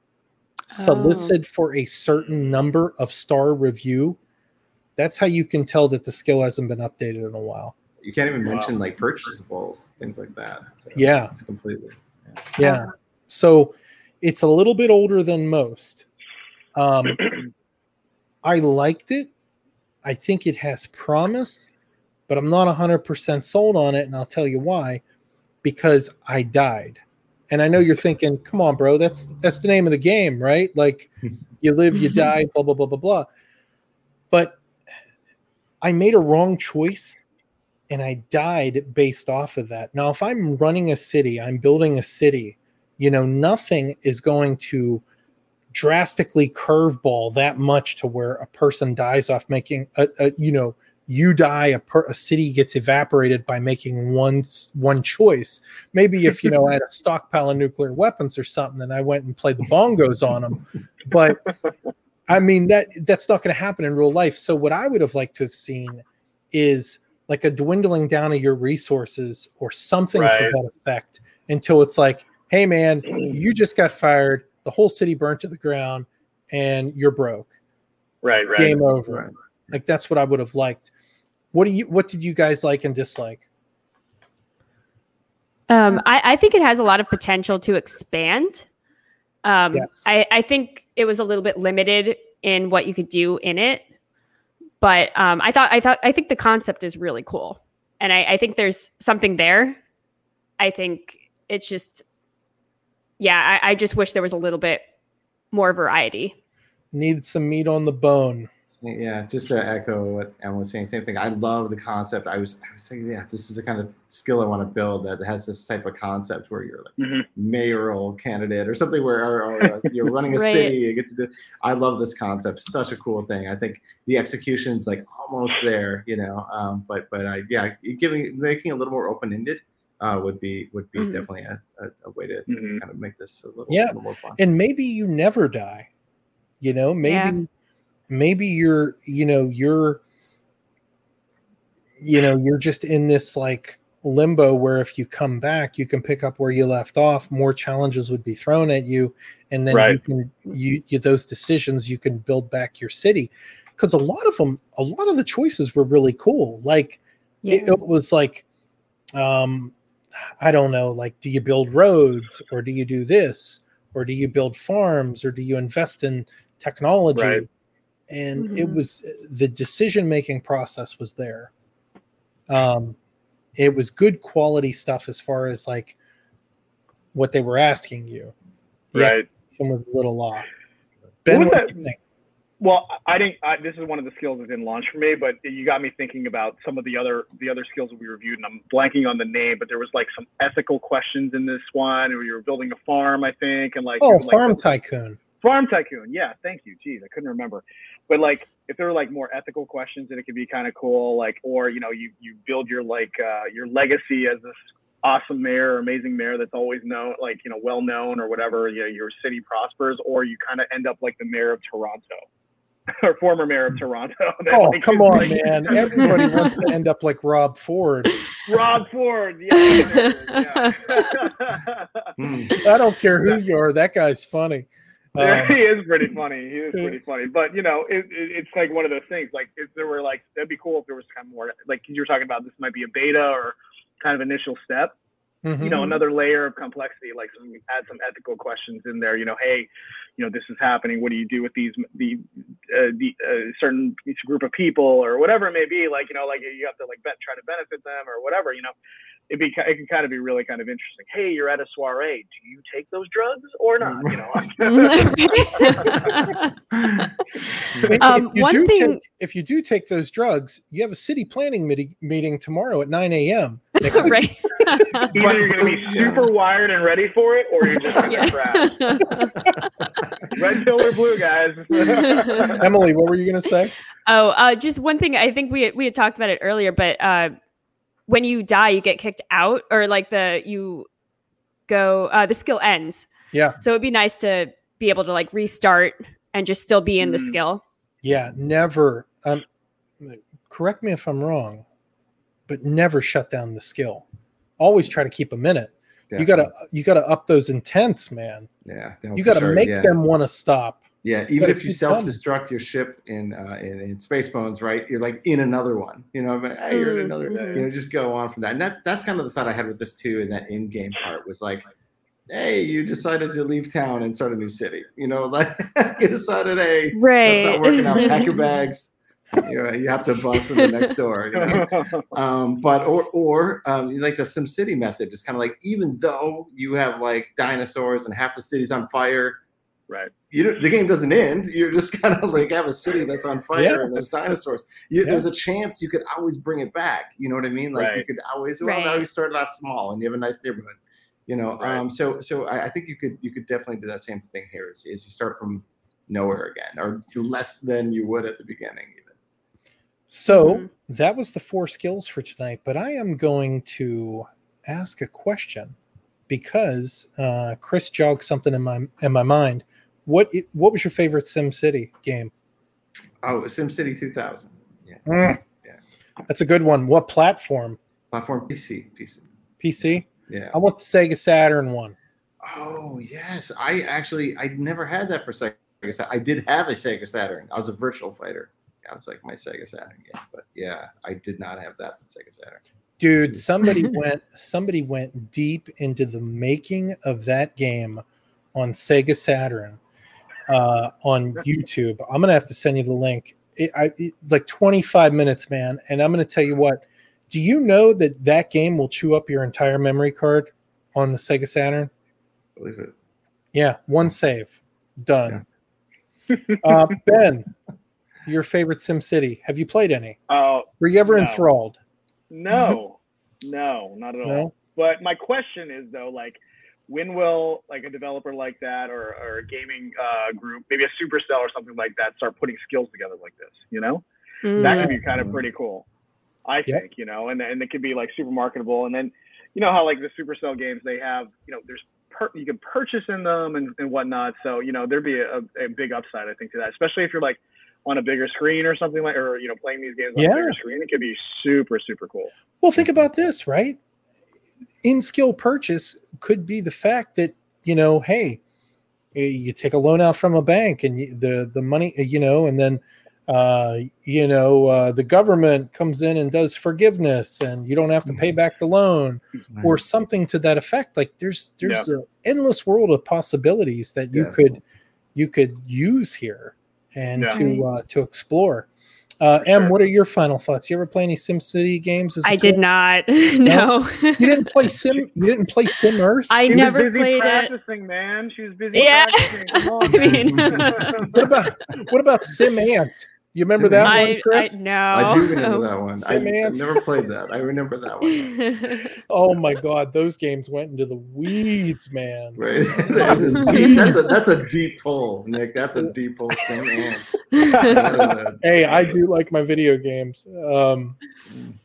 Solicit oh. for a certain number of star review. That's how you can tell that the skill hasn't been updated in a while. You can't even Wow. mention like purchasables, things like that. So Yeah. it's completely. Yeah. So it's a little bit older than most. Um, I liked it. I think it has promise, but I'm not 100% sold on it. And I'll tell you why because I died. And I know you're thinking, come on, bro, that's that's the name of the game, right? Like you live, you die, blah, blah, blah, blah, blah. But I made a wrong choice and I died based off of that. Now, if I'm running a city, I'm building a city, you know, nothing is going to drastically curveball that much to where a person dies off making a, a you know, you die, a, per, a city gets evaporated by making one one choice. Maybe if you know I had a stockpile of nuclear weapons or something, and I went and played the bongos on them, but I mean that that's not going to happen in real life. So what I would have liked to have seen is like a dwindling down of your resources or something to that effect until it's like, hey man, you just got fired, the whole city burnt to the ground, and you're broke. Right, right. Game over. Right. Like that's what I would have liked. What do you what did you guys like and dislike? Um, I, I think it has a lot of potential to expand. Um, Yes. I, I think it was a little bit limited in what you could do in it, but um, I thought I thought I think the concept is really cool, and I, I think there's something there. I think it's just, yeah, I, I just wish there was a little bit more variety. Needed some meat on the bone. Yeah, just to echo what Emma was saying, same thing. I love the concept. I was, I was thinking, yeah, this is the kind of skill I want to build that has this type of concept where you're like Mhm. mayoral candidate or something where or, or, uh, you're running a Right. city. You get to do. I love this concept. Such a cool thing. I think the execution's like almost there, you know. Um, but but I yeah, giving making it a little more open ended uh, would be would be Mhm. definitely a, a, a way to Mhm. kind of make this a little, Yeah. little more fun. and maybe you never die you know maybe Yeah. maybe you're you know you're you know you're just in this like limbo where if you come back you can pick up where you left off more challenges would be thrown at you and then you can you, you those decisions you can build back your city because a lot of them a lot of the choices were really cool like it, it was like um i don't know like do you build roads or do you do this or do you build farms or do you invest in technology Right. and it Mhm. was the decision making process was there um it was good quality stuff as far as like what they were asking you The Right. execution was a little off ben was what that- do you think Well, I didn't. I, this is one of the skills that didn't launch for me, but you got me thinking about some of the other the other skills that we reviewed, and I'm blanking on the name. But there was like some ethical questions in this one, where you were building a farm, I think, and like oh like, farm build- tycoon farm tycoon. Yeah, thank you. Geez, I couldn't remember. But like, if there were like more ethical questions, then it could be kind of cool. Like, or you know, you you build your like uh, your legacy as this awesome mayor, or amazing mayor that's always known, like you know, well known or whatever. You know, your city prospers, or you kind of end up like the mayor of Toronto. or former mayor of Toronto. Oh like, come on like, man everybody wants to end up like rob ford Rob Ford. Yeah. yeah. I don't care who you are. That guy's funny. Um, he is pretty funny. He is pretty funny. But you know, it, it, it's like one of those things. Like if there were like, that'd be cool if there was kind of more like you were talking about. This might be a beta or kind of initial step. Mhm. You know, another layer of complexity. Like some add some ethical questions in there. You know, hey, you know, this is happening. What do you do with these the uh, the uh, certain group of people or whatever it may be? Like you know, like you have to like bet, try to benefit them or whatever. You know. It'd be, it can kind of be really kind of interesting. Hey, you're at a soiree. Do you take those drugs or not? You know, If- Um, if you one do thing- take, if you do take those drugs, you have a city planning meeting, meeting tomorrow at 9 a.m. right. Either you're going to be Yeah. super wired and ready for it, or you're just going to crash. Red pill or blue, guys. Emily, what were you going to say? Oh, uh, just one thing. I think we we had talked about it earlier, but uh, when you die, you get kicked out, or like the you go uh, the skill ends. Yeah. So it'd be nice to be able to like restart and just still be in the Mhm. skill. Yeah, never. Um, correct me if I'm wrong, but never shut down the skill. Always try to keep a minute. You gotta you gotta up those intents, man. yeah you gotta sure, make yeah. them want to stop. Yeah, even gotta if you self-destruct your ship in uh, in, in Space Bones, right? You're like in another one. You know, but hey, you're in another. mhm. You know, just go on from that. And that's that's kind of the thought I had with this too. In that in-game part was like, hey, you decided to leave town and start a new city. You know, like you decided, hey, Right. that's not working out. Pack your bags. You, know, you have to bust in the next door. You know? um, but or or um, like the SimCity method, just kind of like even though you have like dinosaurs and half the city's on fire, right. you don't, the game doesn't end. You're just kind of like have a city that's on fire Yeah. and there's dinosaurs. You, Yeah. There's a chance you could always bring it back. You know what I mean? Like you could always. Well, now you start off small and you have a nice neighborhood. You know, Right. um, so so I, I think you could you could definitely do that same thing here. Is, is you start from nowhere again, or less than you would at the beginning, even. So Mhm. that was the four skills for tonight. But I am going to ask a question because uh, Chris jogged something in my in my mind. What what was your favorite Sim City game? Oh, Sim City 2000. Yeah, Mm. Yeah. That's a good one. What platform? platform PC. PC. PC. Yeah. I want the Sega Saturn one. Oh yes, I actually I never had that for Sega Saturn. I did have a Sega Saturn. I was a Virtua Fighter. I was like my Sega Saturn game. But yeah, I did not have that for Sega Saturn. Dude, somebody went somebody went deep into the making of that game on Sega Saturn uh, on YouTube. I'm gonna have to send you the link. It, I it, like 25 minutes, man. And I'm gonna tell you what. Do you know that that game will chew up your entire memory card on the Sega Saturn? Believe it. Yeah, one save, done. uh, ben, your favorite Sim City? Have you played any? Oh Were you ever No. enthralled? no, no, not at all. No. But my question is though, like, when will like a developer like that or, or a gaming uh, group, maybe a Supercell or something like that, start putting skills together like this? You know, Mm. that could be kind of pretty cool. I Yep. think you know, and and it could be like super marketable. And then you know how like the Supercell games they have, you know, there's per- you can purchase in them and, and whatnot. So you know there'd be a, a big upside I think to that, especially if you're like on a bigger screen or something like, or you know playing these games on Yeah. a bigger screen. It could be super super cool. Well, think about this, right? In skill purchase could be the fact that you know, hey, eh, you take a loan out from a bank and you, the the money, eh, you know, and then uh, you know uh, the government comes in and does forgiveness, and you don't have to pay back the loan or something to that effect. Like there's there's an endless world of possibilities that you could you could use here and Yeah. to uh, to explore. Uh, Em, Sure. what are your final thoughts? You ever play any SimCity games? As a I kid? did not. no. You didn't play Sim. You didn't play Sim Earth. I She never busy played it. practicing, man. She was busy Yeah. practicing. On, I mean, what about what about Sim Ant? You remember Sim that Ant. one, I, I Chris? no. I do remember that one. I, Sim I never played that. I remember that one. oh my God, those games went into the weeds, man. Right. that's, a deep, that's a that's a deep pull, Nick. That's a deep hole, Same ant. That is a- Hey, I do like my video games. Um,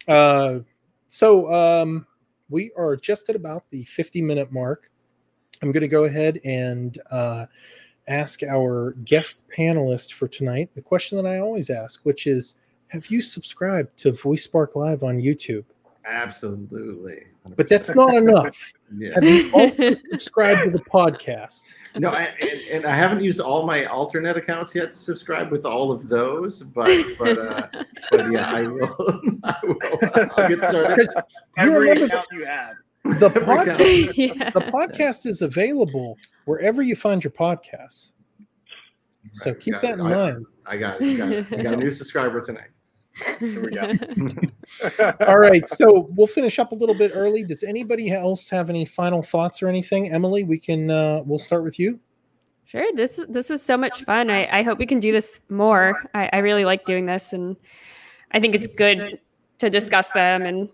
uh, so um, we are just at about the 50 minute mark. I'm going to go ahead and uh, ask our guest panelist for tonight the question that I always ask, which is Have you subscribed to Voice Spark Live on YouTube? Absolutely. But that's not enough. Yeah. Have you also subscribed to the podcast? No, I, and, and I haven't used all my alternate accounts yet to subscribe with all of those, but but uh, but yeah, I will. I will. I'll get started. Because you Every remember account you have. The Every podcast. yeah. the podcast is available wherever you find your podcasts. So Right, keep that it. in I- mind. I got it. Got it. We got a new subscriber tonight. Here we go. All right, so we'll finish up a little bit early. Does anybody else have any final thoughts or anything? Emily, we can uh we'll start with you. Sure. This this was so much fun. I, I hope we can do this more. I, I really like doing this and I think it's good to discuss them and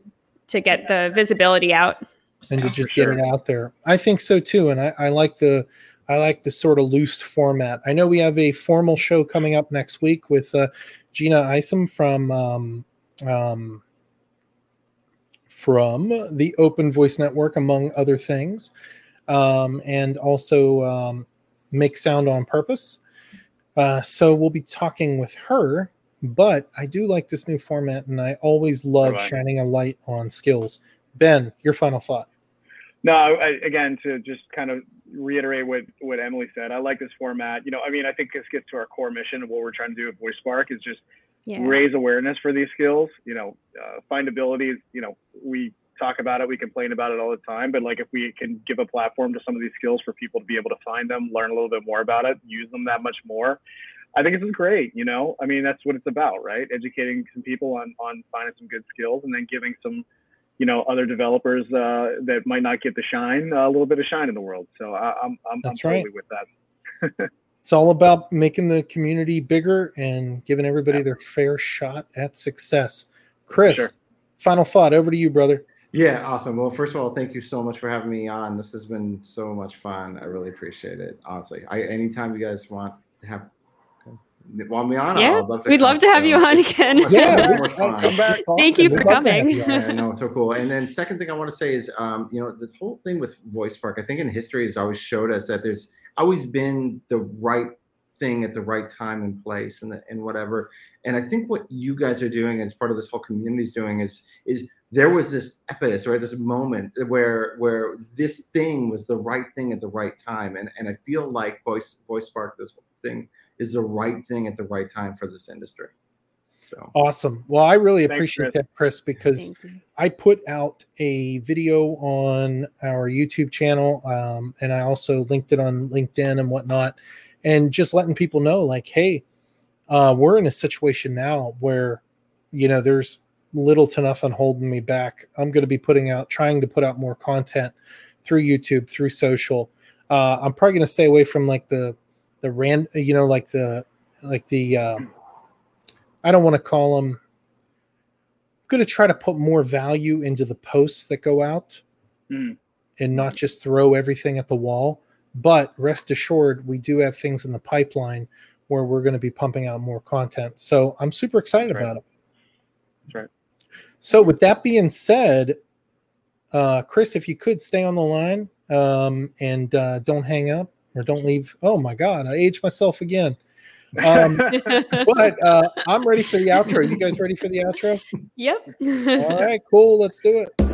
to get the visibility out. And to just sure. get it out there. I think so too, and I, I like the I like the sort of loose format. I know we have a formal show coming up next week with uh, Gina Isom from um, um, from the Open Voice Network, among other things. um, and also um, make sound on purpose. Uh, so we'll be talking with her, but I do like this new format, and I always love Right. shining a light on skills. Ben, your final thought. No, I, again, to just kind of reiterate what, what Emily said, I like this format. You know, I mean, I think this gets to our core mission of what we're trying to do at Voice Spark is just Yeah. raise awareness for these skills. You know, uh, findability is, you know, we talk about it, we complain about it all the time, but like if we can give a platform to some of these skills for people to be able to find them, learn a little bit more about it, use them that much more, I think this is great. You know, I mean, that's what it's about, right? Educating some people on on finding some good skills, and then giving some, you know, other developers uh, that might not get the shine a little bit of shine in the world. So I, I'm I'm, I'm That's right. with that. It's all about making the community bigger and giving everybody Yeah. their fair shot at success. Chris, Sure. final thought over to you, brother. Yeah, awesome. Well, first of all, thank you so much for having me on. This has been so much fun. I really appreciate it. Honestly, I anytime you guys want to have want me on, Yeah, I'd love to We'd love to have you on again. Yeah, so come back. Thank you for We'd love coming. you yeah, no, so cool. And then second thing I want to say is, um, you know, the whole thing with Voice Spark, I think in history has always showed us that there's always been the right thing at the right time and place and the, and whatever. And I think what you guys are doing as part of this whole community is doing is is there was this epis, right? This moment where where this thing was the right thing at the right time. And and I feel like Voice Voice Spark, this thing is the right thing at the right time for this industry. So Awesome. Well, I really Thanks, appreciate Chris. that, Chris, because I put out a video on our YouTube channel, um, and I also linked it on LinkedIn and whatnot, and just letting people know, like, hey, uh, we're in a situation now where, you know, there's little to nothing holding me back. I'm going to be putting out, trying to put out more content through YouTube, through social. Uh, I'm probably going to stay away from like the, the rand, you know, like the, like the, um, I don't want to call them I'm going to try to put more value into the posts that go out Mhm. and not just throw everything at the wall. But rest assured, we do have things in the pipeline where we're going to be pumping out more content. So I'm super excited right. about it. That's right. So with that being said, uh, Chris, if you could stay on the line um, and uh, don't hang up or don't leave. Oh my God, I aged myself again. Um, but uh, I'm ready for the outro. You guys ready for the outro? yep. All right, cool. Let's do it.